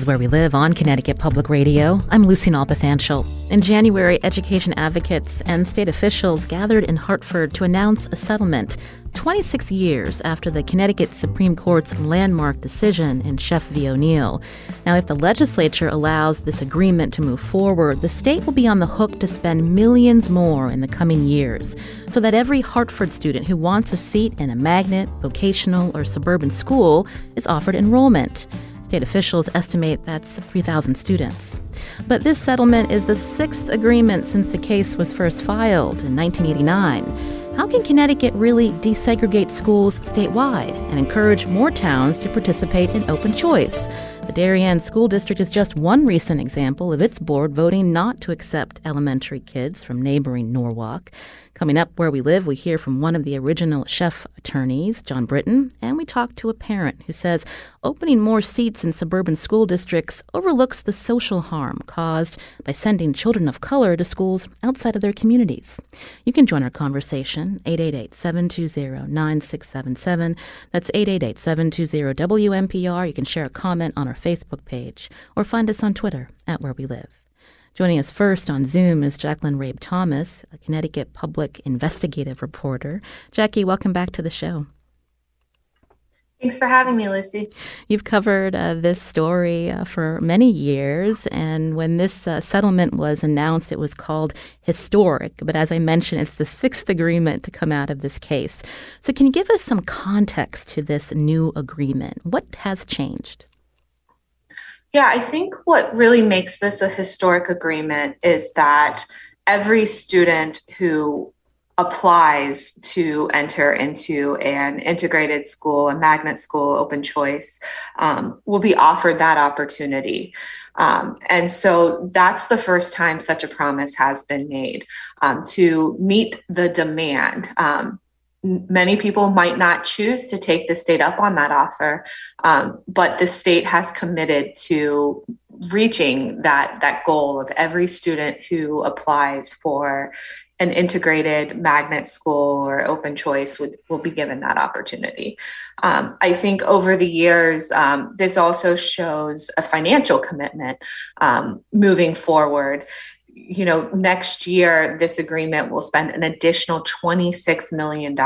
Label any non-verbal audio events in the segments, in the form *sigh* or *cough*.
Is Where We Live on Connecticut Public Radio. I'm Lucy Nalpathanchel. In January, education advocates and state officials gathered in Hartford to announce a settlement 26 years after the Connecticut Supreme Court's landmark decision in Sheff v. O'Neill. Now, if the legislature allows this agreement to move forward, the state will be on the hook to spend millions more in the coming years so that every Hartford student who wants a seat in a magnet, vocational, or suburban school is offered enrollment. State officials estimate that's 3,000 students. But this settlement is the sixth agreement since the case was first filed in 1989. How can Connecticut really desegregate schools statewide and encourage more towns to participate in open choice? The Darien School District is just one recent example of its board voting not to accept elementary kids from neighboring Norwalk. Coming up where we live, we hear from one of the original Sheff attorneys, John Britton, and we talk to a parent who says opening more seats in suburban school districts overlooks the social harm caused by sending children of color to schools outside of their communities. You can join our conversation, 888-720-9677. That's 888-720-WNPR. You can share a comment on our Facebook page or find us on Twitter at Where We Live. Joining us first on Zoom is Jacqueline Rabe Thomas, a Connecticut public investigative reporter. Jackie, welcome back to the show. Thanks for having me, Lucy. You've covered uh, this story uh, for many years, and when this uh, settlement was announced, it was called historic. But as I mentioned, it's the sixth agreement to come out of this case. So, can you give us some context to this new agreement? What has changed? Yeah, I think what really makes this a historic agreement is that every student who applies to enter into an integrated school, a magnet school, open choice, um, will be offered that opportunity. Um, and so that's the first time such a promise has been made um, to meet the demand. Many people might not choose to take the state up on that offer, um, but the state has committed to reaching that that goal of every student who applies for an integrated magnet school or open choice would will be given that opportunity. Um, I think over the years, um, this also shows a financial commitment um, moving forward you know, next year, this agreement will spend an additional $26 million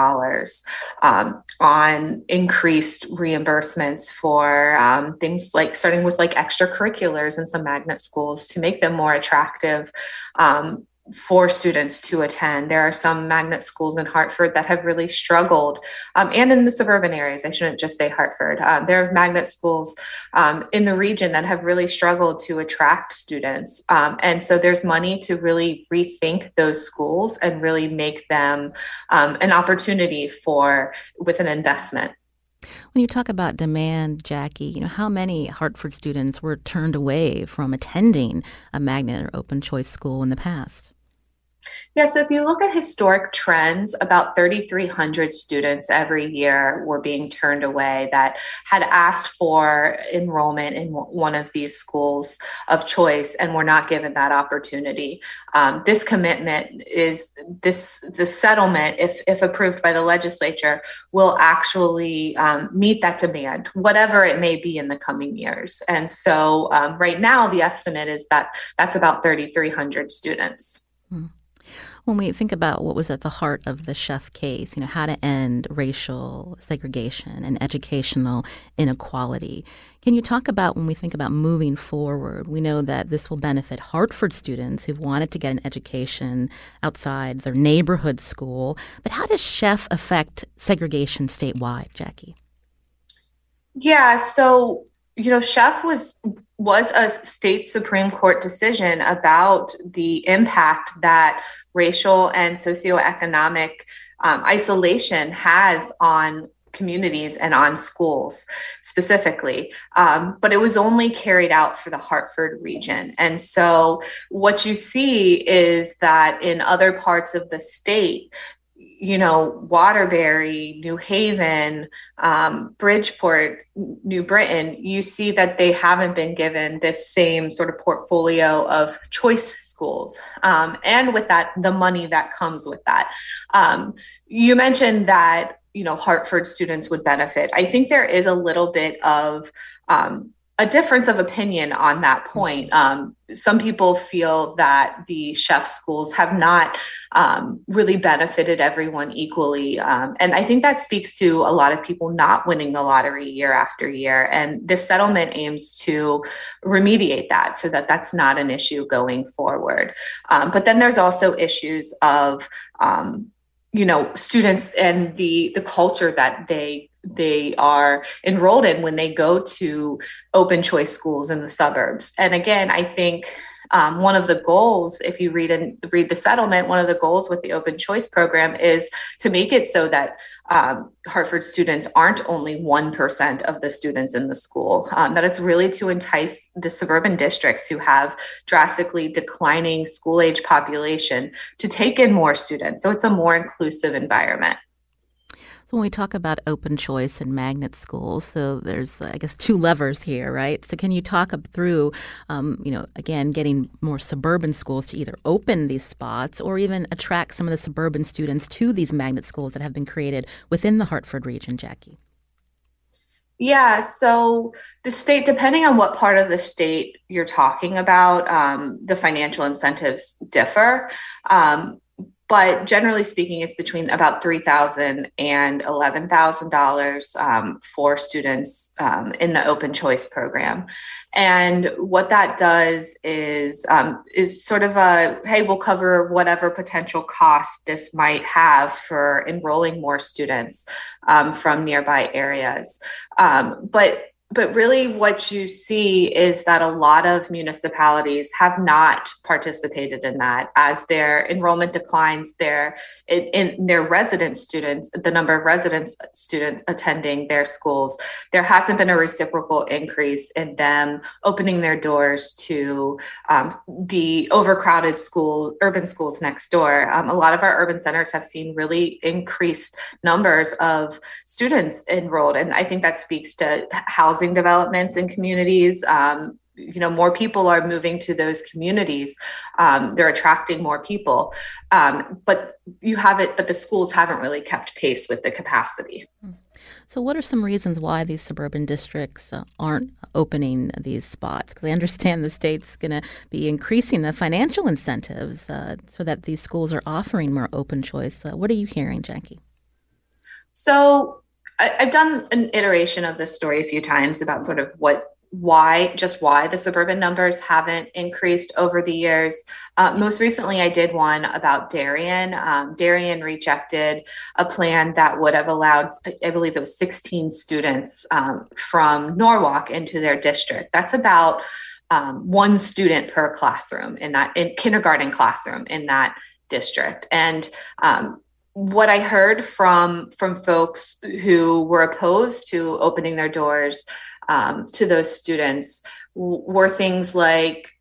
um, on increased reimbursements for um, things like starting with like extracurriculars and some magnet schools to make them more attractive um, for students to attend. There are some magnet schools in Hartford that have really struggled, um, and in the suburban areas. I shouldn't just say Hartford. Um, there are magnet schools um, in the region that have really struggled to attract students. Um, and so there's money to really rethink those schools and really make them um, an opportunity for with an investment. When you talk about demand, Jackie, you know, how many Hartford students were turned away from attending a magnet or open choice school in the past? Yeah, so if you look at historic trends, about 3,300 students every year were being turned away that had asked for enrollment in one of these schools of choice and were not given that opportunity. Um, this commitment is this the settlement, if if approved by the legislature, will actually um, meet that demand, whatever it may be in the coming years. And so, um, right now, the estimate is that that's about 3,300 students. Hmm when we think about what was at the heart of the Sheff case, you know, how to end racial segregation and educational inequality. Can you talk about when we think about moving forward? We know that this will benefit Hartford students who've wanted to get an education outside their neighborhood school. But how does Sheff affect segregation statewide, Jackie? Yeah, so you know, Sheff was was a state Supreme Court decision about the impact that racial and socioeconomic um, isolation has on communities and on schools specifically. Um, but it was only carried out for the Hartford region. And so what you see is that in other parts of the state, you know, Waterbury, New Haven, um, Bridgeport, New Britain, you see that they haven't been given this same sort of portfolio of choice schools. Um, and with that, the money that comes with that. Um, you mentioned that, you know, Hartford students would benefit. I think there is a little bit of, um, a difference of opinion on that point. Um, some people feel that the Sheff schools have not um, really benefited everyone equally. Um, and I think that speaks to a lot of people not winning the lottery year after year. And this settlement aims to remediate that so that that's not an issue going forward. Um, but then there's also issues of, um, you know students and the the culture that they they are enrolled in when they go to open choice schools in the suburbs. And again, I think um, one of the goals, if you read and read the settlement, one of the goals with the open choice program is to make it so that um, Hartford students aren't only 1% of the students in the school, um, that it's really to entice the suburban districts who have drastically declining school age population to take in more students. So it's a more inclusive environment when we talk about open choice and magnet schools, so there's, I guess, two levers here, right? So can you talk through, um, you know, again, getting more suburban schools to either open these spots or even attract some of the suburban students to these magnet schools that have been created within the Hartford region, Jackie? Yeah, so the state, depending on what part of the state you're talking about, um, the financial incentives differ. Um, but generally speaking, it's between about three thousand and eleven thousand dollars um, for students um, in the open choice program. And what that does is um, is sort of a hey, we'll cover whatever potential cost this might have for enrolling more students um, from nearby areas. Um, but but really what you see is that a lot of municipalities have not participated in that. As their enrollment declines their in, in, their resident students the number of resident students attending their schools there hasn't been a reciprocal increase in them opening their doors to um, the overcrowded school urban schools next door. Um, a lot of our urban centers have seen really increased numbers of students enrolled and i think that speaks to housing housing developments in communities. Um, you know, more people are moving to those communities. Um, they're attracting more people, um, but you have it. But the schools haven't really kept pace with the capacity. So, what are some reasons why these suburban districts uh, aren't opening these spots? Because I understand the state's going to be increasing the financial incentives uh, so that these schools are offering more open choice. Uh, what are you hearing, Jackie? So, I, have done an iteration of this story a few times about sort of what why just why the suburban numbers haven't increased over the years. Uh, most recently i did one about darien. Um, darien rejected a plan that would have allowed i believe it was 16 students um, from norwalk into their district. That's about um, one student per classroom in that in kindergarten classroom in that district. And um, what I heard from from folks who were opposed to opening their doors um, to those students were things like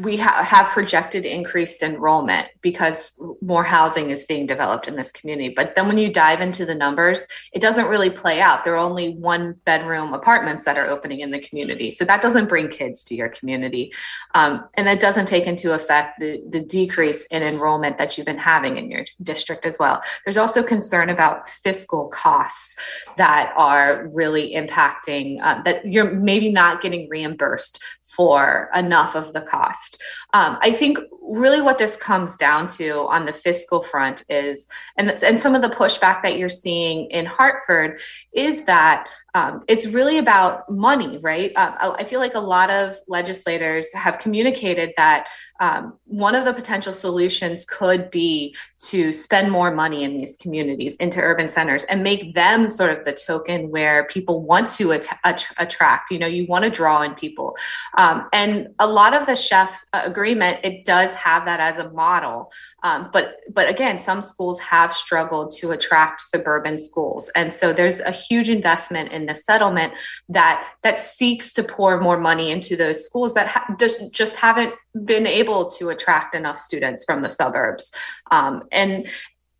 we ha- have projected increased enrollment because more housing is being developed in this community. But then when you dive into the numbers, it doesn't really play out. There are only one bedroom apartments that are opening in the community. So that doesn't bring kids to your community. Um, and that doesn't take into effect the, the decrease in enrollment that you've been having in your district as well. There's also concern about fiscal costs that are really impacting, uh, that you're maybe not getting reimbursed for enough of the cost. Um, I think really what this comes down to on the fiscal front is, and, and some of the pushback that you're seeing in Hartford is that um, it's really about money, right? Uh, I feel like a lot of legislators have communicated that um, one of the potential solutions could be to spend more money in these communities into urban centers and make them sort of the token where people want to at- at- attract you know you want to draw in people um, and a lot of the Sheff's agreement it does have that as a model um, but but again some schools have struggled to attract suburban schools and so there's a huge investment in the settlement that that seeks to pour more money into those schools that ha- just, haven't been able to attract enough students from the suburbs. Um, and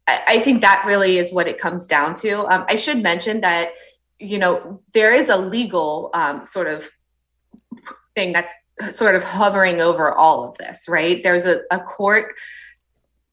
I, I, think that really is what it comes down to. Um, I should mention that, you know, there is a legal um, sort of thing that's sort of hovering over all of this, right? There's a, a court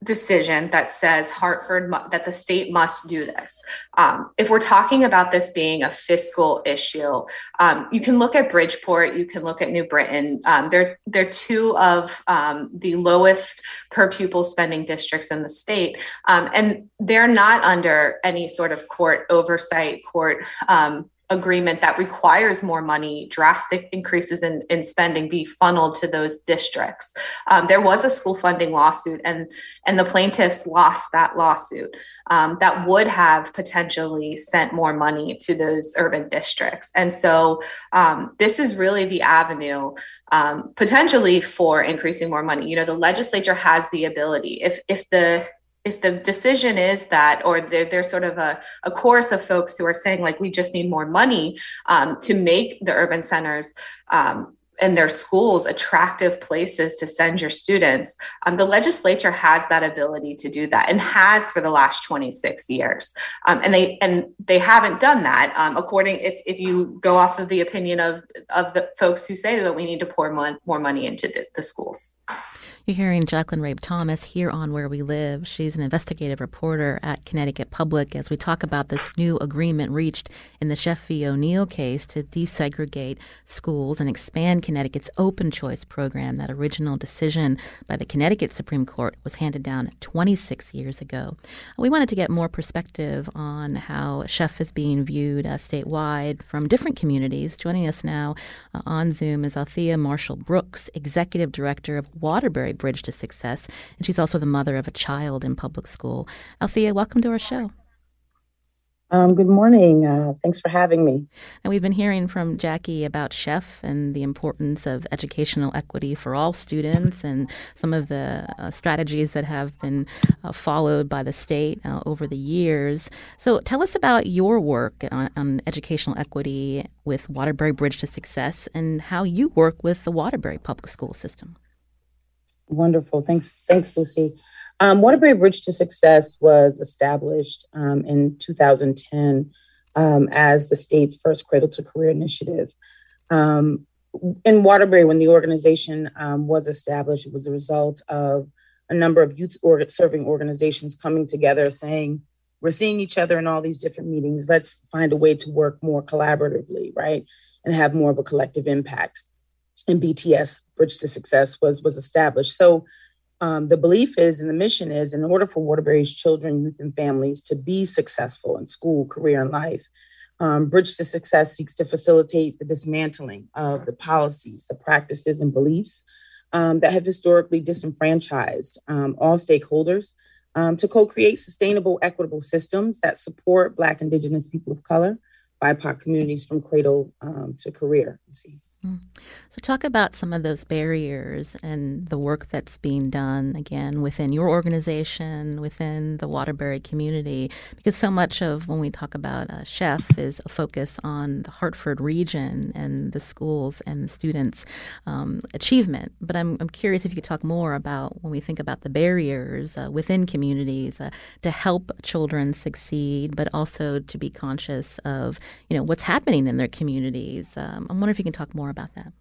decision that says Hartford that the state must do this. Um, if we're talking about this being a fiscal issue, um, you can look at Bridgeport, you can look at New Britain. Um, they're they're two of um, the lowest per pupil spending districts in the state, um, and they're not under any sort of court oversight, court um, agreement that requires more money, drastic increases in, in spending be funneled to those districts. Um, there was a school funding lawsuit, and and the plaintiffs lost that lawsuit. Um, that would have potentially sent more money to those urban districts, and so um, this is really the avenue um, potentially for increasing more money. You know, the legislature has the ability if if the if the decision is that, or there, there's sort of a, a chorus of folks who are saying, like, we just need more money um, to make the urban centers um, and their schools attractive places to send your students, um, the legislature has that ability to do that and has for the last 26 years. Um, and they and they haven't done that. Um, according, if, if you go off of the opinion of of the folks who say that we need to pour more, more money into the, the schools. You're hearing Jacqueline Rabe Thomas here on Where We Live. She's an investigative reporter at Connecticut Public as we talk about this new agreement reached in the Sheff v. O'Neill case to desegregate schools and expand Connecticut's open choice program. That original decision by the Connecticut Supreme Court was handed down 26 years ago. We wanted to get more perspective on how Sheff is being viewed uh, statewide from different communities. Joining us now uh, on Zoom is Althea Marshall Brooks, Executive Director of Waterbury Bridge to Success, and she's also the mother of a child in public school. Althea, welcome to our show. Um, good morning. Uh, thanks for having me. And we've been hearing from Jackie about Sheff and the importance of educational equity for all students and some of the uh, strategies that have been uh, followed by the state uh, over the years. So tell us about your work on, on, educational equity with Waterbury Bridge to Success and how you work with the Waterbury public school system. Wonderful. Thanks, thanks, Lucy. Um, Waterbury Bridge to Success was established um, in 2010 um, as the state's first cradle to career initiative. Um, in Waterbury, when the organization um, was established, it was a result of a number of youth serving organizations coming together saying, we're seeing each other in all these different meetings. Let's find a way to work more collaboratively, right? And have more of a collective impact and BTS Bridge to Success was was established. So um, the belief is and the mission is in order for Waterbury's children, youth, and families to be successful in school, career, and life, um, Bridge to Success seeks to facilitate the dismantling of the policies, the practices, and beliefs um, that have historically disenfranchised um, all stakeholders um, to co create sustainable, equitable systems that support Black, Indigenous people of color, BIPOC communities from cradle um, to career. See. Mm. So, talk about some of those barriers and the work that's being done again within your organization, within the Waterbury community, because so much of when we talk about a Sheff is a focus on the Hartford region and the schools and the students' um, achievement. But I'm, I'm curious if you could talk more about when we think about the barriers uh, within communities uh, to help children succeed, but also to be conscious of you know what's happening in their communities. Um, I'm wondering if you can talk more about that.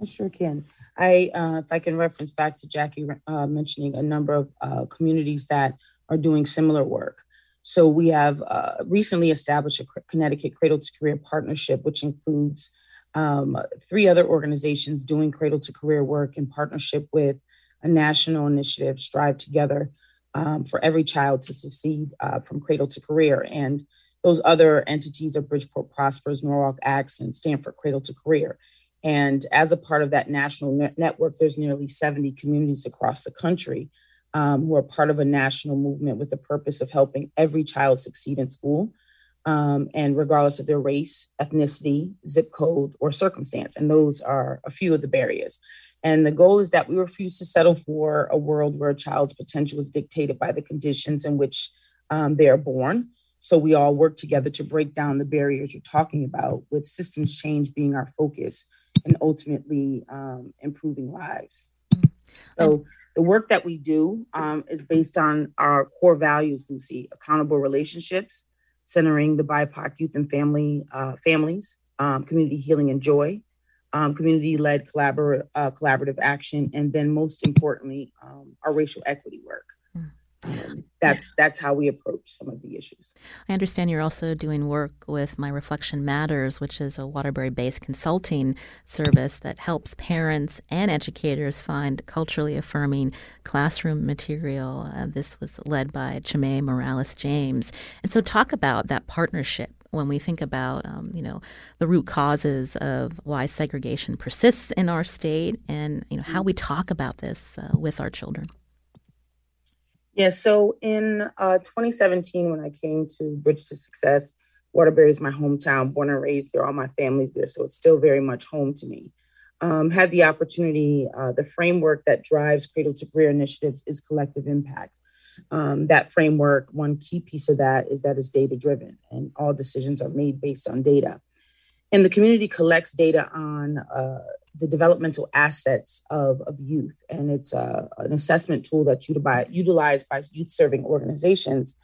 I sure can. I, uh, if I can reference back to Jackie uh, mentioning a number of uh, communities that are doing similar work. So we have uh, recently established a Connecticut Cradle to Career partnership, which includes um, three other organizations doing cradle to career work in partnership with a national initiative, Strive Together, um, for every child to succeed uh, from cradle to career. And those other entities are Bridgeport Prospers, Norwalk Acts, and Stamford Cradle to Career. And as a part of that national net- network, there's nearly 70 communities across the country um, who are part of a national movement with the purpose of helping every child succeed in school, um, and regardless of their race, ethnicity, zip code, or circumstance. And those are a few of the barriers. And the goal is that we refuse to settle for a world where a child's potential is dictated by the conditions in which um, they are born. So we all work together to break down the barriers you're talking about, with systems change being our focus and ultimately um, improving lives. So the work that we do um, is based on our core values, Lucy: accountable relationships, centering the BIPOC youth and family uh, families, um, community healing and joy, um, community-led collabor- uh, collaborative action, and then most importantly, um, our racial equity work. Um, that's that's how we approach some of the issues. I understand you're also doing work with My Reflection Matters, which is a Waterbury-based consulting service that helps parents and educators find culturally affirming classroom material. Uh, this was led by Chemay Morales James, and so talk about that partnership when we think about um, you know the root causes of why segregation persists in our state and you know how we talk about this uh, with our children. Yeah, so in uh, 2017, when I came to Bridge to Success, Waterbury is my hometown, born and raised there. All my family's there, so it's still very much home to me. Um, had the opportunity, uh, the framework that drives Cradle to Career initiatives is collective impact. Um, that framework, one key piece of that is that it's data driven and all decisions are made based on data. And the community collects data on uh, the developmental assets of, of youth. And it's uh, an assessment tool that's utilized by youth serving organizations.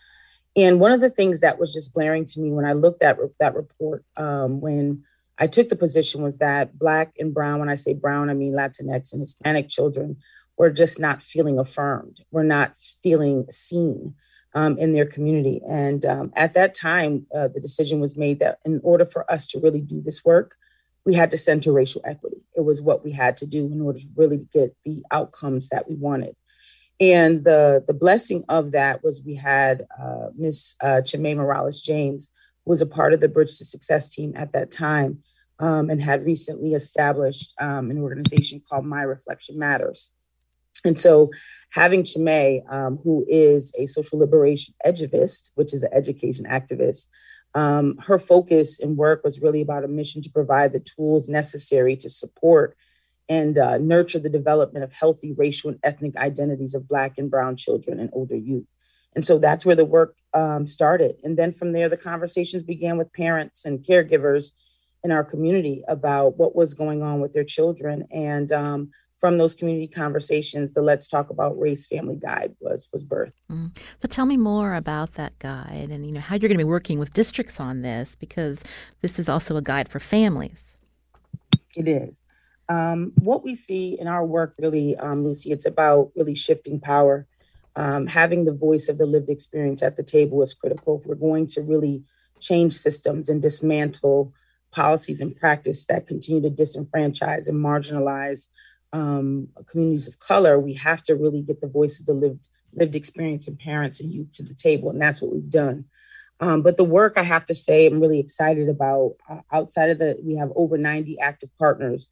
And one of the things that was just glaring to me when I looked at that report um, when I took the position was that Black and Brown, when I say Brown, I mean Latinx and Hispanic children, were just not feeling affirmed. We're not feeling seen um, in their community. And um, at that time, uh, the decision was made that in order for us to really do this work, we had to center racial equity. It was what we had to do in order to really get the outcomes that we wanted. And the, the blessing of that was we had uh, Miss uh, Chemay Morales James, who was a part of the Bridge to Success team at that time um, and had recently established um, an organization called My Reflection Matters. And so having Chemay, um, who is a social liberation eduvist, which is an education activist, um, her focus and work was really about a mission to provide the tools necessary to support and uh, nurture the development of healthy racial and ethnic identities of Black and Brown children and older youth. And so that's where the work um, started. And then from there, the conversations began with parents and caregivers in our community about what was going on with their children. And um, from those community conversations, the Let's Talk About Race Family Guide was was birthed. Mm. So tell me more about that guide and you know how you're going to be working with districts on this because this is also a guide for families. It is. Um, what we see in our work, really, um, Lucy, it's about really shifting power. Um, having the voice of the lived experience at the table is critical if we're going to really change systems and dismantle policies and practice that continue to disenfranchise and marginalize um, communities of color, we have to really get the voice of the lived lived experience and parents and youth to the table, and that's what we've done. Um, but the work, I have to say, I'm really excited about. Uh, outside of the, we have over 90 active partners.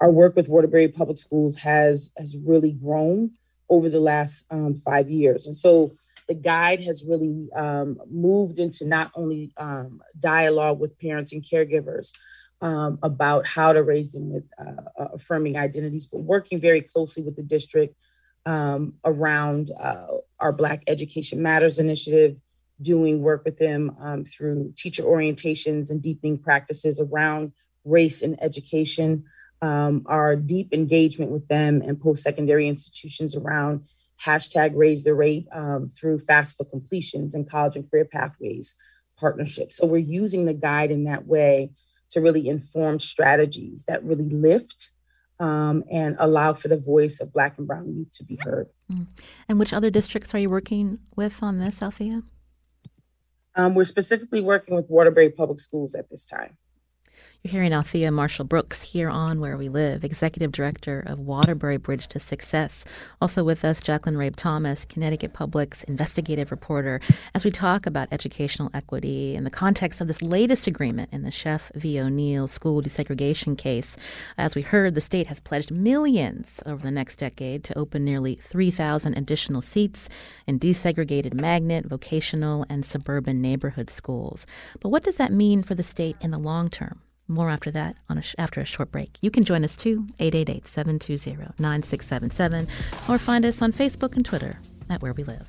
Our work with Waterbury Public Schools has has really grown over the last um, five years, and so the guide has really um, moved into not only um, dialogue with parents and caregivers, um, about how to raise them with uh, uh, affirming identities, but working very closely with the district um, around uh, our Black Education Matters initiative, doing work with them um, through teacher orientations and deepening practices around race and education, um, our deep engagement with them and post secondary institutions around hashtag raise the rate um, through FAFSA completions and college and career pathways partnerships. So we're using the guide in that way to really inform strategies that really lift um, and allow for the voice of Black and Brown youth to be heard. Mm. And which other districts are you working with on this, Um, we're specifically working with Waterbury Public Schools at this time. You're hearing Althea Marshall Brooks here on Where We Live, Executive Director of Waterbury Bridge to Success. Also with us, Jacqueline Rabe Thomas, Connecticut Public's investigative reporter, as we talk about educational equity in the context of this latest agreement in the Sheff v. O'Neill school desegregation case. As we heard, the state has pledged millions over the next decade to open nearly 3,000 additional seats in desegregated magnet, vocational, and suburban neighborhood schools. But what does that mean for the state in the long term? More after that, on a sh- after a short break. You can join us too, 888 720 9677, or find us on Facebook and Twitter at Where We Live.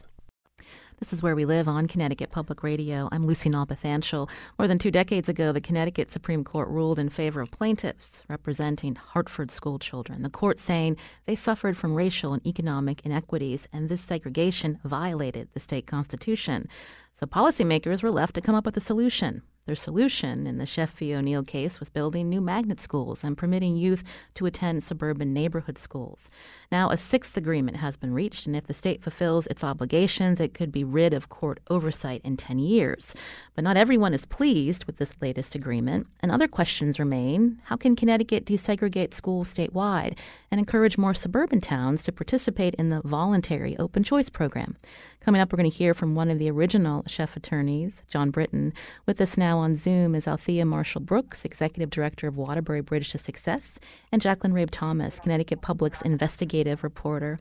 This is where we live on Connecticut Public Radio. I'm Lucy Nalpathanchel. More than two decades ago, the Connecticut Supreme Court ruled in favor of plaintiffs representing Hartford school children. The court saying they suffered from racial and economic inequities, and this segregation violated the state constitution. So policymakers were left to come up with a solution. Their solution in the Sheff v. O'Neill case was building new magnet schools and permitting youth to attend suburban neighborhood schools. Now, a sixth agreement has been reached, and if the state fulfills its obligations, it could be rid of court oversight in 10 years. But not everyone is pleased with this latest agreement, and other questions remain. How can Connecticut desegregate schools statewide and encourage more suburban towns to participate in the voluntary open choice program? Coming up, we're going to hear from one of the original Sheff attorneys, John Britton. With us now on Zoom is Althea Marshall Brooks, Executive Director of Waterbury Bridge to Success, and Jacqueline Rabe Thomas, Connecticut Public's investigative reporter.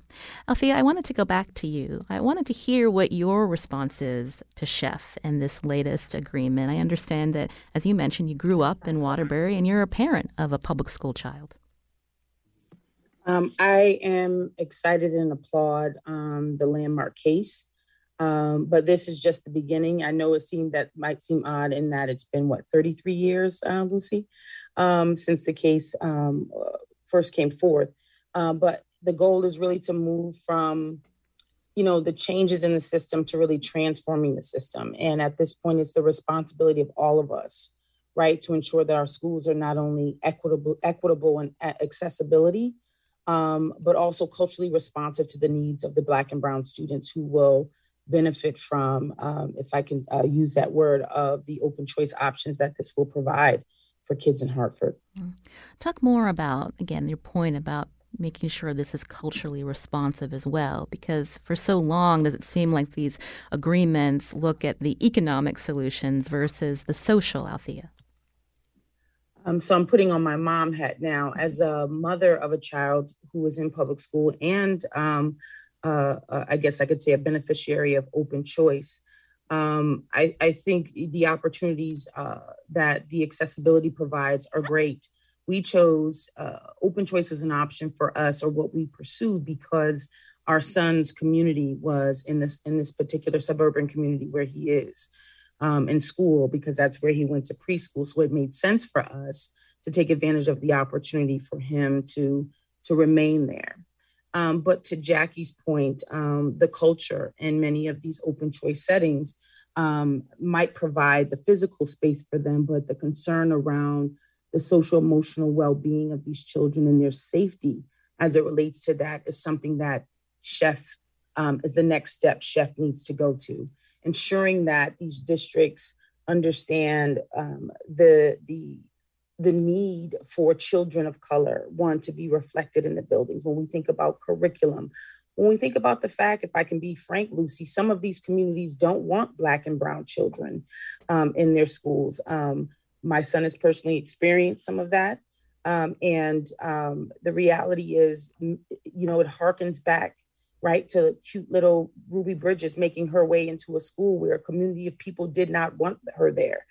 Althea, I wanted to go back to you. I wanted to hear what your response is to Sheff and this latest agreement. I understand that, as you mentioned, you grew up in Waterbury and you're a parent of a public school child. Um, I am excited and applaud um, the landmark case. Um, but this is just the beginning. I know it seemed that might seem odd in that it's been what 33 years, uh, Lucy, um, since the case um, first came forth. Uh, but the goal is really to move from, you know, the changes in the system to really transforming the system. And at this point, it's the responsibility of all of us, right, to ensure that our schools are not only equitable, equitable and accessibility, um, but also culturally responsive to the needs of the Black and Brown students who will benefit from, um, if I can uh, use that word, of the open choice options that this will provide for kids in Hartford. Mm. Talk more about, again, your point about making sure this is culturally responsive as well because for so long does it seem like these agreements look at the economic solutions versus the social althea um, so i'm putting on my mom hat now as a mother of a child who was in public school and um, uh, uh, I guess I could say, a beneficiary of open choice. Um, I, I, think the opportunities uh, that the accessibility provides are great. We chose uh, open choice as an option for us, or what we pursued, because our son's community was in this in this particular suburban community where he is um, in school, because that's where he went to preschool. So it made sense for us to take advantage of the opportunity for him to to remain there. Um, but to Jackie's point, um, the culture in many of these open choice settings um, might provide the physical space for them, but the concern around the social emotional well being of these children and their safety as it relates to that is something that Sheff um, is the next step Sheff needs to go to, ensuring that these districts understand um, the the the need for children of color one to be reflected in the buildings. When we think about curriculum when we think about the fact if i can be frank lucy some of these communities don't want black and brown children um, in their schools. Um, my son has personally experienced some of that. Um, and um, the reality is you know it harkens back right to cute little ruby bridges making her way into a school where a community of people did not want her there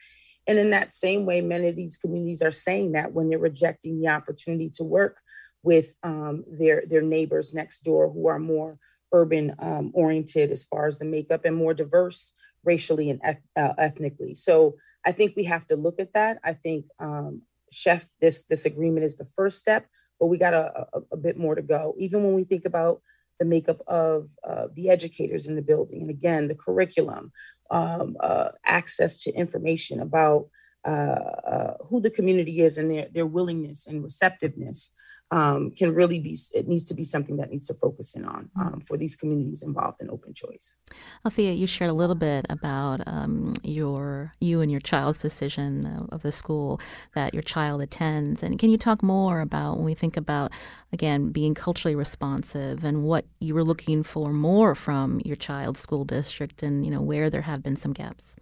and in that same way, many of these communities are saying that when they're rejecting the opportunity to work with um, their, their neighbors next door who are more urban um, oriented as far as the makeup and more diverse racially and uh, ethnically. So I think we have to look at that. I think um, Sheff, this this agreement is the first step, but we got a, a, a, bit more to go. Even when we think about the makeup of uh, the educators in the building, and again, the curriculum, um, uh, access to information about uh, uh, who the community is and their, their willingness and receptiveness um, can really be, it needs to be something that needs to focus in on mm-hmm. um, for these communities involved in open choice. Althea, you shared a little bit about um, your, you and your child's decision of the school that your child attends. And can you talk more about when we think about, again, being culturally responsive and what you were looking for more from your child's school district and, you know, where there have been some gaps?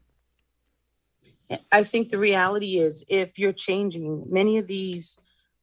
I think the reality is if you're changing many of these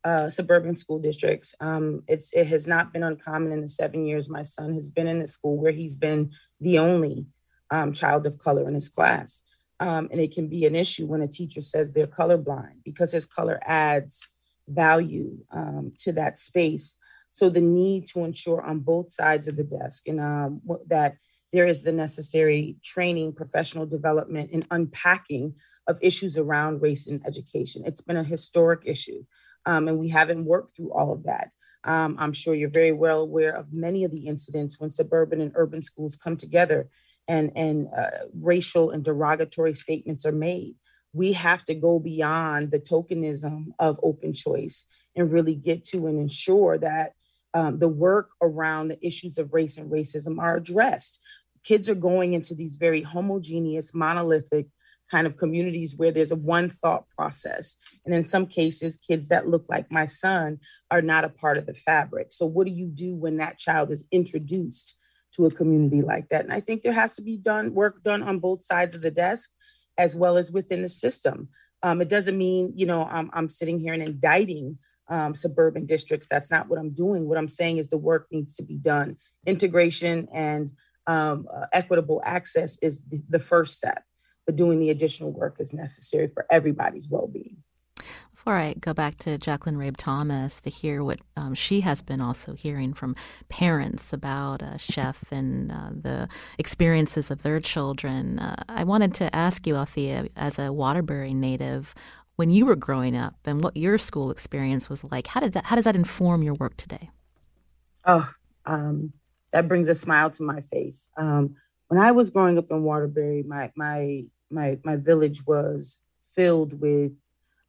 uh, suburban school districts. Um, it's it has not been uncommon in the seven years my son has been in the school where he's been the only um, child of color in his class. Um, and it can be an issue when a teacher says they're colorblind because his color adds value um, to that space. So the need to ensure on both sides of the desk and um, that there is the necessary training, professional development, and unpacking of issues around race in education. It's been a historic issue um, and we haven't worked through all of that. Um, I'm sure you're very well aware of many of the incidents when suburban and urban schools come together and, and uh, racial and derogatory statements are made. We have to go beyond the tokenism of open choice and really get to and ensure that um, the work around the issues of race and racism are addressed. Kids are going into these very homogeneous, monolithic kind of communities where there's a one thought process. And in some cases, kids that look like my son are not a part of the fabric. So, what do you do when that child is introduced to a community like that? And I think there has to be done work done on both sides of the desk as well as within the system. Um, it doesn't mean, you know, I'm, I'm sitting here and indicting um, suburban districts. That's not what I'm doing. What I'm saying is the work needs to be done. Integration and um, uh, equitable access is the, the first step but doing the additional work is necessary for everybody's well being. Before I go back to Jacqueline Rabe Thomas to hear what um, she has been also hearing from parents about uh, Sheff and uh, the experiences of their children, uh, I wanted to ask you, Althea, as a Waterbury native, when you were growing up and what your school experience was like, how did that how does that inform your work today? Oh, um, that brings a smile to my face. Um, when I was growing up in Waterbury, my my my my village was filled with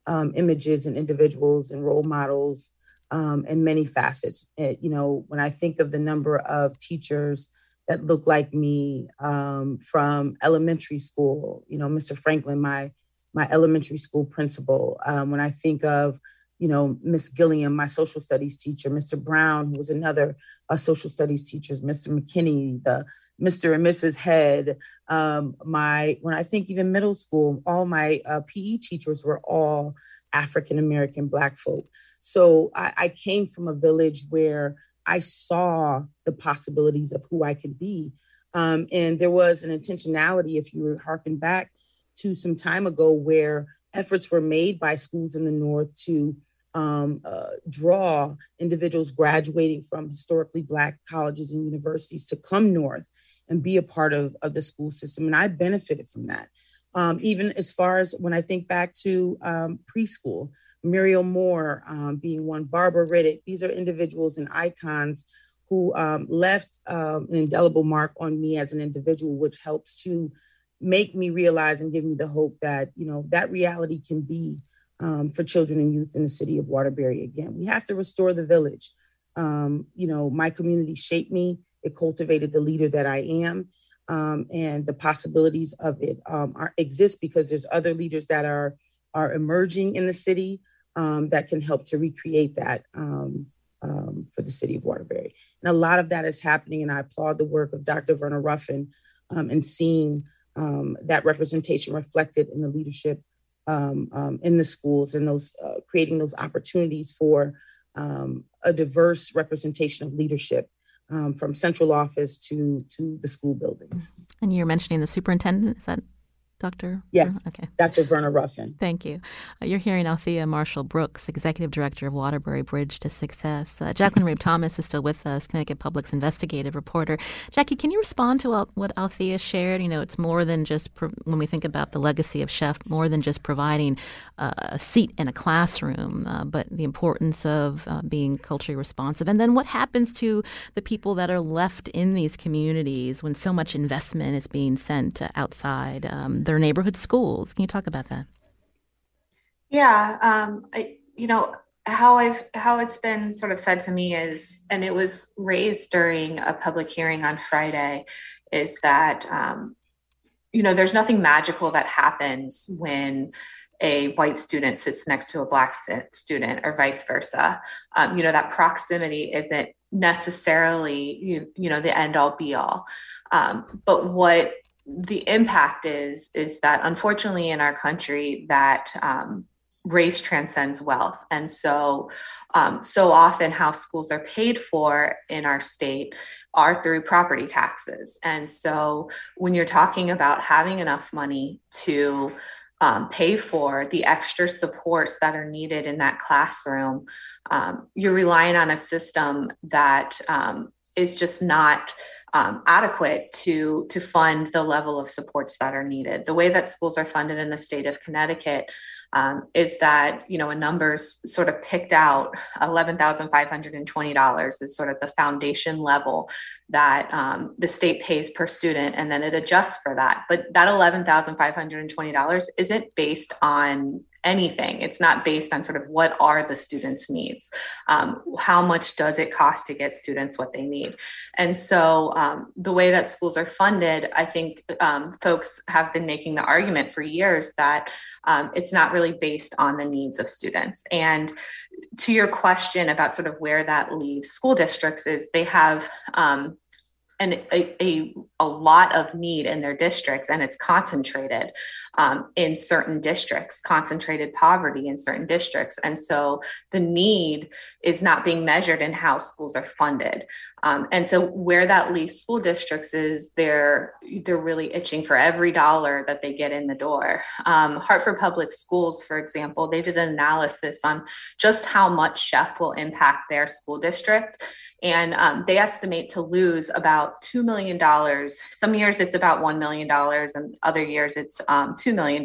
um, images and individuals and role models um, and many facets. It, you know, when I think of the number of teachers that look like me um, from elementary school, you know, Mr. Franklin, my my elementary school principal. Um, when I think of you know, Miss Gilliam, my social studies teacher, Mr. Brown, who was another uh, social studies teacher, Mr. McKinney, the Mr. and Mrs. Head. Um, my when I think even middle school, all my uh, PE teachers were all African American Black folk. So I, I came from a village where I saw the possibilities of who I could be. Um, and there was an intentionality, if you were harken back to some time ago, where efforts were made by schools in the North to um, uh, draw individuals graduating from historically Black colleges and universities to come North and be a part of, of the school system. And I benefited from that. Um, even as far as when I think back to um, preschool, Muriel Moore um, being one, Barbara Riddick, these are individuals and icons who um, left um, an indelible mark on me as an individual, which helps to make me realize and give me the hope that, you know, that reality can be um, for children and youth in the city of Waterbury again. We have to restore the village. you know, my community shaped me it cultivated the leader that I am. Um, and the possibilities of it um, are, exist because there's other leaders that are are emerging in the city um, that can help to recreate that um, um, for the city of Waterbury. And a lot of that is happening, and I applaud the work of Dr. Verna Ruffin um, and seeing that representation reflected in the leadership in the schools and those uh, creating those opportunities for a diverse representation of leadership um, from central office to to the school buildings. And you're mentioning the superintendent. Is that Dr. Yes. Okay. Dr. Verna Ruffin. Thank you. Uh, you're hearing Althea Marshall Brooks, Executive Director of Waterbury Bridge to Success. Uh, Jacqueline Rabe Thomas is still with us, Connecticut Public's investigative reporter. Jackie, can you respond to what Althea shared? You know, it's more than just pro- when we think about the legacy of Sheff, more than just providing uh, a seat in a classroom, uh, but the importance of being culturally responsive. And then what happens to the people that are left in these communities when so much investment is being sent outside? Um, their neighborhood schools. Can you talk about that? Yeah, um, I, you know how I've how it's been sort of said to me is, and it was raised during a public hearing on Friday, is that um, you know there's nothing magical that happens when a white student sits next to a black student or vice versa. Um, you know that proximity isn't necessarily you, you know the end all be all. Um, but what the impact is is that unfortunately in our country that um, race transcends wealth. And so um, so often how schools are paid for in our state are through property taxes. And so when you're talking about having enough money to um, pay for the extra supports that are needed in that classroom um, you're relying on a system that um, is just not um, adequate to to fund the level of supports that are needed. The way that schools are funded in the state of Connecticut um, is that you know a numbers sort of picked out eleven thousand five hundred and twenty dollars is sort of the foundation level that um, the state pays per student, and then it adjusts for that. But that eleven thousand five hundred and twenty dollars isn't based on anything. It's not based on sort of what are the students' needs. Um, how much does it cost to get students what they need? And so um, the way that schools are funded, I think um, folks have been making the argument for years that um, it's not really based on the needs of students. And to your question about sort of where that leaves school districts is they have um, an, a, a, a, lot of need in their districts and it's concentrated um, in certain districts concentrated poverty in certain districts. And so the need is not being measured in how schools are funded um, and so where that leaves school districts is they're they're really itching for every dollar that they get in the door um, hartford public schools for example they did an analysis on just how much Sheff will impact their school district and um, they estimate to lose about $2 million. Some years it's about $1 million, and other years it's um, $2 million.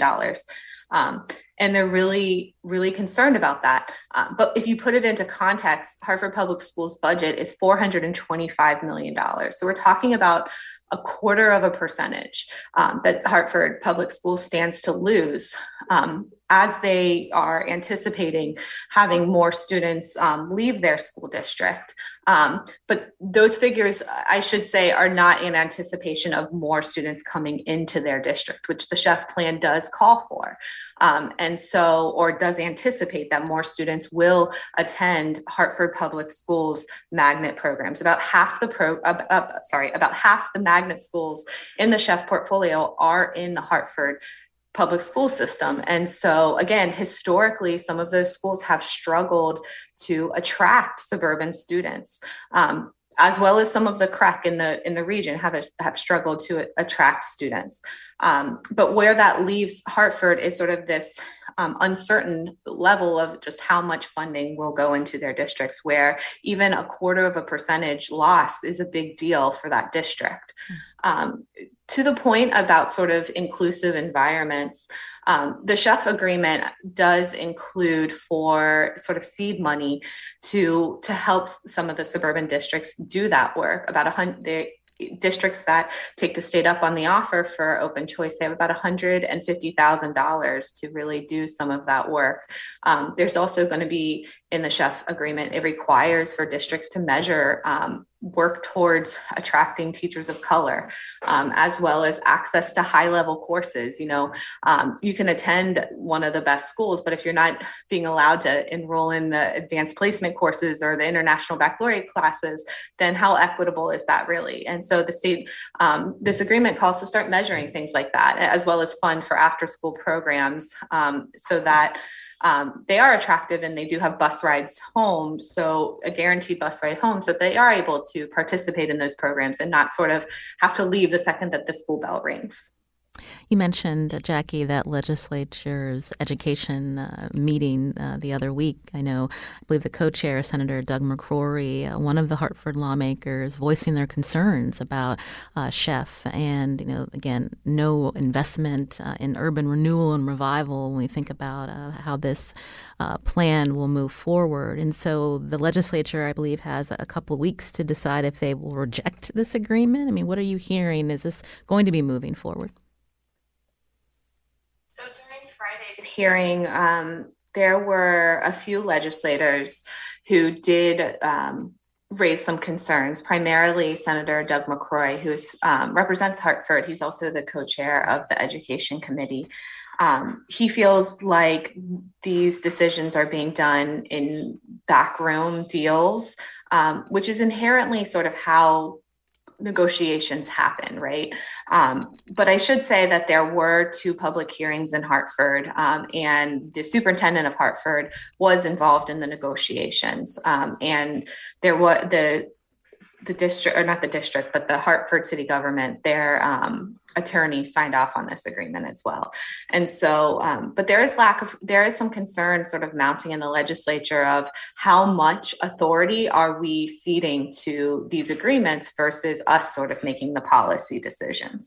Um, and they're really, really concerned about that. Uh, but if you put it into context, Hartford Public Schools budget is $425 million. So we're talking about a quarter of a percentage um, that Hartford Public Schools stands to lose um, as they are anticipating having more students um, leave their school district. Um, but those figures, I should say, are not in anticipation of more students coming into their district, which the Sheff plan does call for. Um, and so, or does anticipate that more students will attend Hartford Public Schools magnet programs. About half the pro, uh, uh, sorry, about half the magnet schools in the Sheff portfolio are in the Hartford public school system. And so, again, historically, some of those schools have struggled to attract suburban students. Um, as well as some of the CREC in the in the region have a, have struggled to attract students. Um, but where that leaves Hartford is sort of this um, uncertain level of just how much funding will go into their districts, where even a quarter of a percentage loss is a big deal for that district. Um, to the point about sort of inclusive environments, um, the Sheff agreement does include for sort of seed money to to help some of the suburban districts do that work. About a hundred districts that take the state up on the offer for open choice they have about $150000 to really do some of that work. Um, there's also going to be in the Sheff agreement it requires for districts to measure um, work towards attracting teachers of color, um, as well as access to high level courses. You know, um, you can attend one of the best schools, but if you're not being allowed to enroll in the advanced placement courses or the international baccalaureate classes, then how equitable is that really? And so the state, um, this agreement calls to start measuring things like that, as well as fund for after school programs um, so that um, they are attractive and they do have bus rides home. So a guaranteed bus ride home, so they are able to participate in those programs and not sort of have to leave the second that the school bell rings. You mentioned, uh, Jackie, that legislature's education uh, meeting uh, the other week. I know, I believe the co chair, Senator Doug McCrory, uh, one of the Hartford lawmakers, voicing their concerns about uh, Sheff and, you know, again, no investment uh, in urban renewal and revival when we think about how this plan will move forward. And so the legislature, I believe, has a couple weeks to decide if they will reject this agreement. I mean, what are you hearing? Is this going to be moving forward? So during Friday's hearing, um, there were a few legislators who did um, raise some concerns, primarily Senator Doug McCrory, who um, represents Hartford. He's also the co chair of the Education Committee. Um, he feels like these decisions are being done in backroom deals, um, which is inherently sort of how negotiations happen, right? Um, but I should say that there were two public hearings in Hartford, um, and the superintendent of Hartford was involved in the negotiations. Um, and there was the the district, or not the district, but the Hartford city government, their um, attorney signed off on this agreement as well. And so, um, but there is lack of, there is some concern sort of mounting in the legislature of how much authority are we ceding to these agreements versus us sort of making the policy decisions.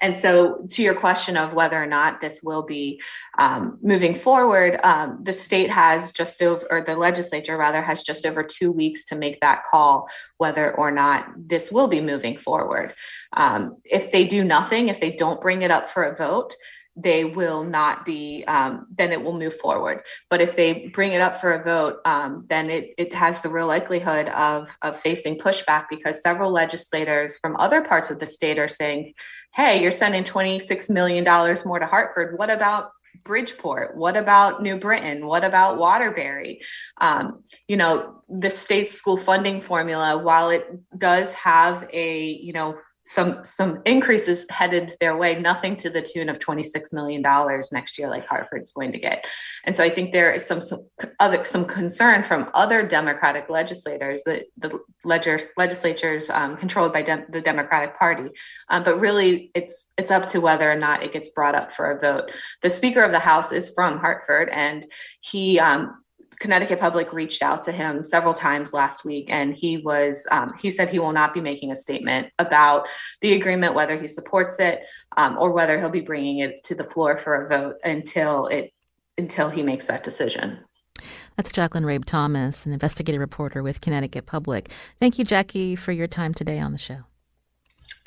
And so, to your question of whether or not this will be um, moving forward, um, the state has just over, or the legislature rather, has just over two weeks to make that call whether or not this will be moving forward. Um, if they do nothing, if they don't bring it up for a vote, they will not be, um, then it will move forward. But if they bring it up for a vote, um, then it, it has the real likelihood of, of facing pushback because several legislators from other parts of the state are saying, hey, you're sending $26 million more to Hartford. What about Bridgeport? What about New Britain? What about Waterbury? Um, you know, the state school funding formula, while it does have a, you know, some some increases headed their way, nothing to the tune of $26 million next year like Hartford's going to get. And so I think there is some, some other some concern from other Democratic legislators that the ledger, legislatures um, controlled by de- the Democratic Party. Um, but really it's it's up to whether or not it gets brought up for a vote. The Speaker of the House is from Hartford and he um, Connecticut Public reached out to him several times last week, and he was um, he said he will not be making a statement about the agreement, whether he supports it um, or whether he'll be bringing it to the floor for a vote until it until he makes that decision. That's Jacqueline Rabe Thomas, an investigative reporter with Connecticut Public. Thank you, Jackie, for your time today on the show.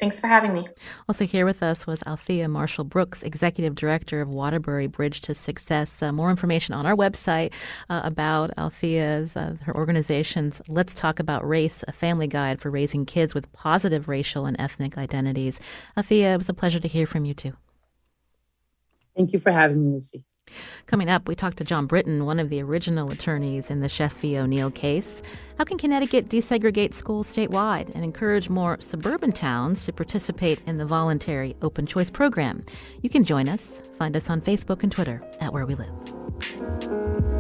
Thanks for having me. Also, here with us was Althea Marshall Brooks, Executive Director of Waterbury Bridge to Success. Uh, more information on our website uh, about Althea's, uh, her organization's Let's Talk About Race, a family guide for raising kids with positive racial and ethnic identities. Althea, it was a pleasure to hear from you too. Thank you for having me, Lucy. Coming up, we talked to John Britton, one of the original attorneys in the Sheff v. O'Neill case. How can Connecticut desegregate schools statewide and encourage more suburban towns to participate in the voluntary open choice program? You can join us. Find us on Facebook and Twitter at Where We Live.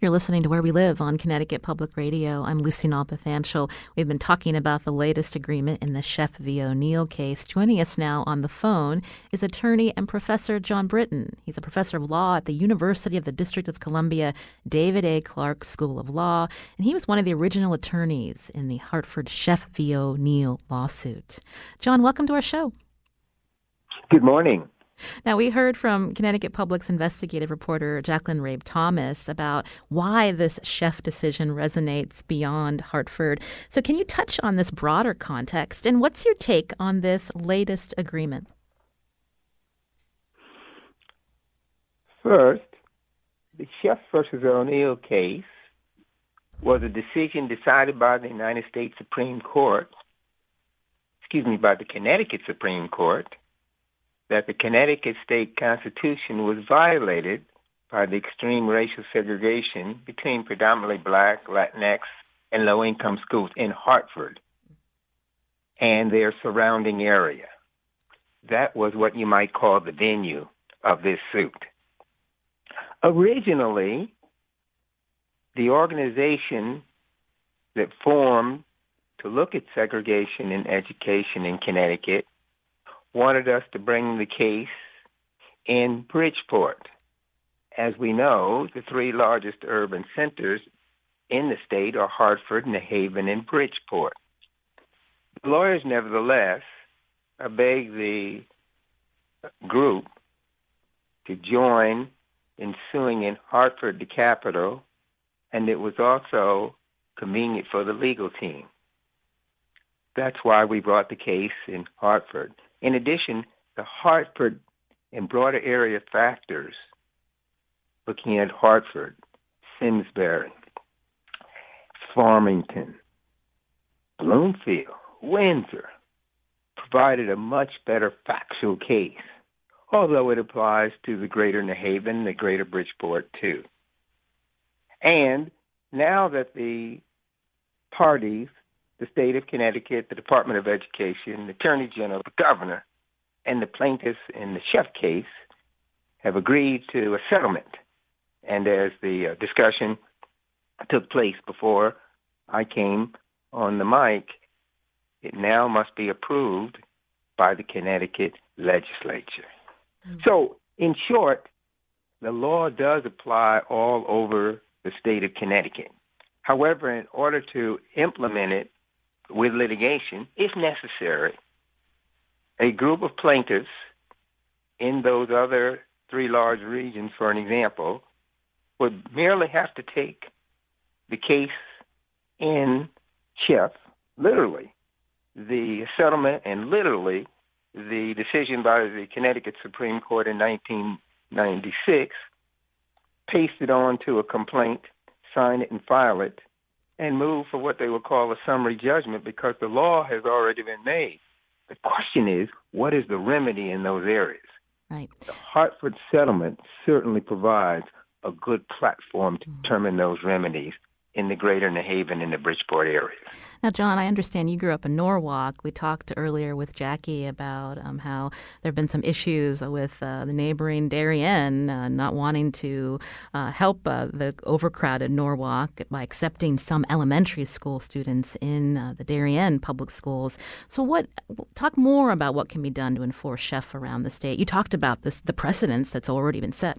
You're listening to Where We Live on Connecticut Public Radio. I'm Lucy Nalpathanchel. We've been talking about the latest agreement in the Sheff v. O'Neill case. Joining us now on the phone is attorney and Professor John Britton. He's a professor of law at the University of the District of Columbia David A. Clarke School of Law, and he was one of the original attorneys in the Hartford Sheff v. O'Neill lawsuit. John, welcome to our show. Good morning. *laughs* Now, we heard from Connecticut Public's investigative reporter Jacqueline Rabe Thomas about why this Sheff decision resonates beyond Hartford. So, can you touch on this broader context and what's your take on this latest agreement? First, the Sheff versus O'Neill case was a decision decided by the United States Supreme Court, excuse me, by the Connecticut Supreme Court that the Connecticut state constitution was violated by the extreme racial segregation between predominantly black, Latinx, and low income schools in Hartford and their surrounding area. That was what you might call the venue of this suit. Originally, the organization that formed to look at segregation in education in Connecticut wanted us to bring the case in Bridgeport. As we know, the three largest urban centers in the state are Hartford, New Haven, and Bridgeport. The lawyers, nevertheless, begged the group to join in suing in Hartford, the capital, and it was also convenient for the legal team. That's why we brought the case in Hartford. In addition, the Hartford and broader area factors, looking at Hartford, Simsbury, Farmington, Bloomfield, Windsor, provided a much better factual case, although it applies to the greater New Haven, the greater Bridgeport, too. And now that the parties the state of Connecticut, the Department of Education, the Attorney General, the governor, and the plaintiffs in the Sheff case have agreed to a settlement. And as the uh, discussion took place before I came on the mic, it now must be approved by the Connecticut legislature. Mm-hmm. So, in short, the law does apply all over the state of Connecticut. However, in order to implement it with litigation, if necessary, a group of plaintiffs in those other three large regions, for an example, would merely have to take the case in Sheff, literally, the settlement and literally the decision by the Connecticut Supreme Court in 1996, paste it onto a complaint, sign it, and file it and move for what they would call a summary judgment because the law has already been made. The question is, what is the remedy in those areas? Right. The Hartford settlement certainly provides a good platform to mm-hmm. determine those remedies in the greater New Haven and the Bridgeport area. Now, John, I understand you grew up in Norwalk. We talked earlier with Jackie about um, how there have been some issues with uh, the neighboring Darien uh, not wanting to uh, help uh, the overcrowded Norwalk by accepting some elementary school students in uh, the Darien public schools. So, what? Talk more about what can be done to enforce Sheff around the state. You talked about this, the precedents that's already been set.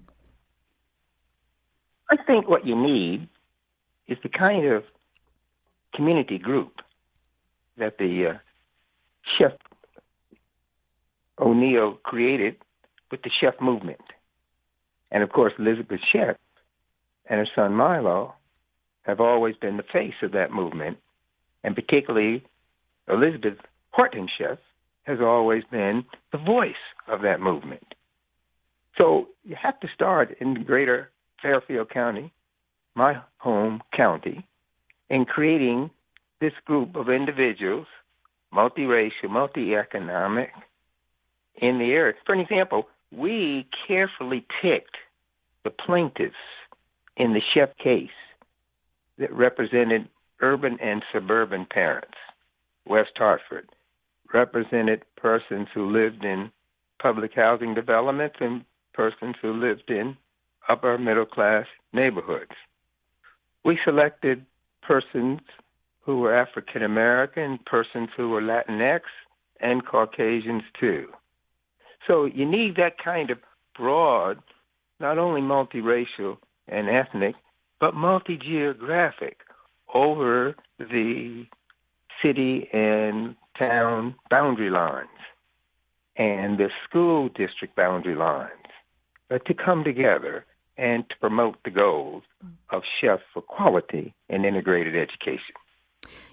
I think what you need is the kind of community group that the uh, Sheff O'Neill created with the Sheff movement. And of course, Elizabeth Sheff and her son Milo have always been the face of that movement. And particularly, Elizabeth Horton Sheff has always been the voice of that movement. So you have to start in greater Fairfield County my home county in creating this group of individuals, multiracial, multi-economic, in the area. For an example, we carefully picked the plaintiffs in the Sheff case that represented urban and suburban parents. West Hartford represented persons who lived in public housing developments and persons who lived in upper middle class neighborhoods. We selected persons who were African American, persons who were Latinx, and Caucasians too. So you need that kind of broad, not only multiracial and ethnic, but multi geographic over the city and town boundary lines. and the school district boundary lines uh, to come together and to promote the goals of Sheff for Quality and Integrated Education.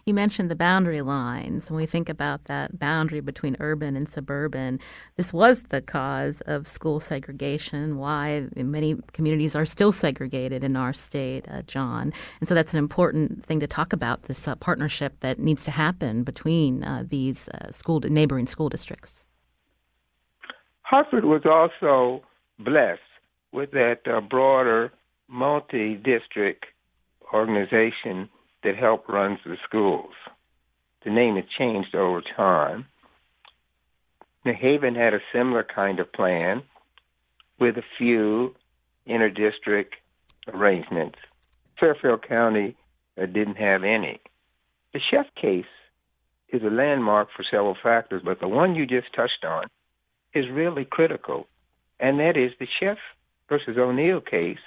You mentioned the boundary lines. When we think about that boundary between urban and suburban, this was the cause of school segregation, why many communities are still segregated in our state, uh, John. And so that's an important thing to talk about this uh, partnership that needs to happen between uh, these uh, school neighboring school districts. Hartford was also blessed with that uh, broader multi district organization that help runs the schools. The name has changed over time. New Haven had a similar kind of plan with a few inter-district arrangements. Fairfield County uh, didn't have any. The Sheff case is a landmark for several factors, but the one you just touched on is really critical, and that is the Sheff versus O'Neill case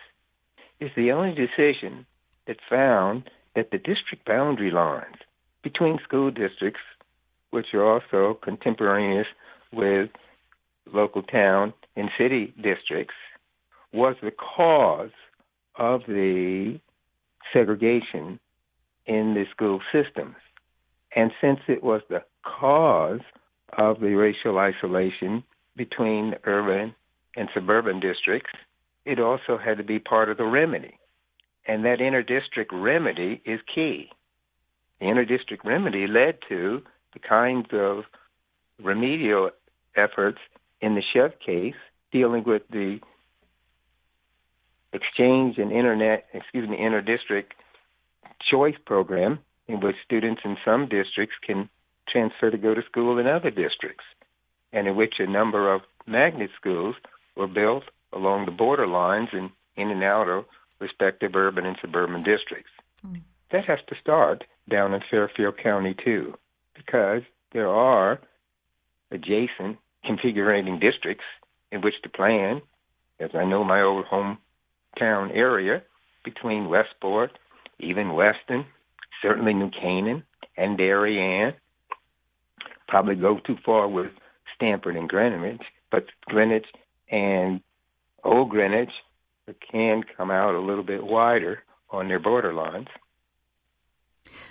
is the only decision that found that the district boundary lines between school districts, which are also contemporaneous with local town and city districts, was the cause of the segregation in the school systems. And since it was the cause of the racial isolation between urban and suburban districts, it also had to be part of the remedy. And that interdistrict remedy is key. The interdistrict remedy led to the kinds of remedial efforts in the Sheff case dealing with the exchange and internet, excuse me, interdistrict choice program in which students in some districts can transfer to go to school in other districts, and in which a number of magnet schools were built along the border lines and in and out of respective urban and suburban districts. Mm. That has to start down in Fairfield County too, because there are adjacent configurating districts in which to plan, as I know my old hometown area, between Westport, even Weston, certainly New Canaan, and Darien. Probably go too far with Stamford and Greenwich, but Greenwich and Old Greenwich can come out a little bit wider on their borderlines.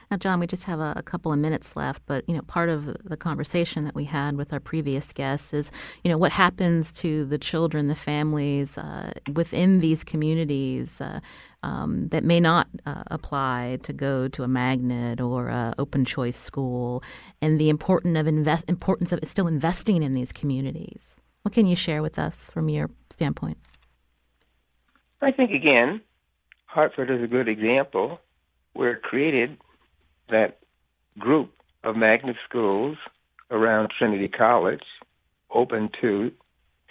Now, John, we just have a, couple of minutes left, but you know, part of the conversation that we had with our previous guests is, you know, what happens to the children, the families uh, within these communities uh, um, that may not uh, apply to go to a magnet or a open choice school, and the of invest importance of still investing in these communities. What can you share with us from your standpoint? I think, again, Hartford is a good example where it created that group of magnet schools around Trinity College, open to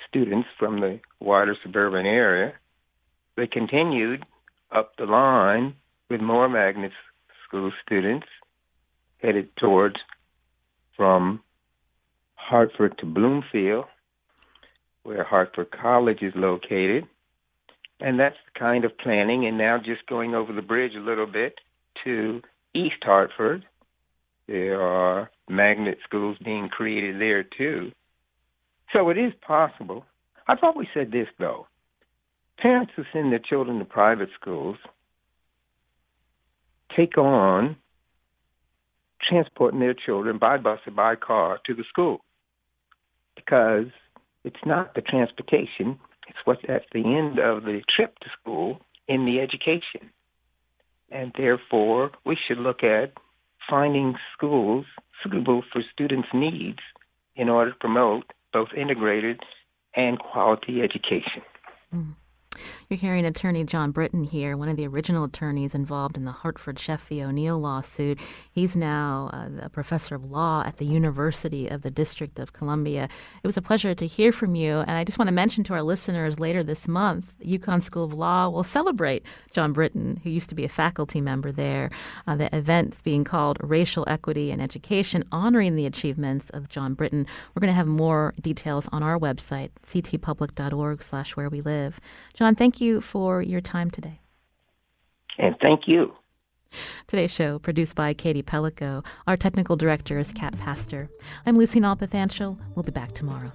students from the wider suburban area. They continued up the line with more magnet school students headed towards from Hartford to Bloomfield where Hartford College is located. And that's the kind of planning. And now just going over the bridge a little bit to East Hartford, there are magnet schools being created there too. So it is possible. I've always said this though. Parents who send their children to private schools take on transporting their children by bus or by car to the school because it's not the transportation, it's what's at the end of the trip to school in the education. And therefore, we should look at finding schools suitable for students' needs in order to promote both integrated and quality education. Mm. You're hearing attorney John Britton here, one of the original attorneys involved in the Hartford Sheff v. O'Neill lawsuit. He's now uh, a professor of law at the University of the District of Columbia. It was a pleasure to hear from you. And I just want to mention to our listeners later this month, UConn School of Law will celebrate John Britton, who used to be a faculty member there. Uh, the event's being called Racial Equity in Education, honoring the achievements of John Britton. We're going to have more details on our website, ctpublic.org slash where we live. John, thank you for your time today. And thank you. Today's show produced by Katie Pellico. Our technical director is Kat Pastor. I'm Lucy Nalpathanchel. We'll be back tomorrow.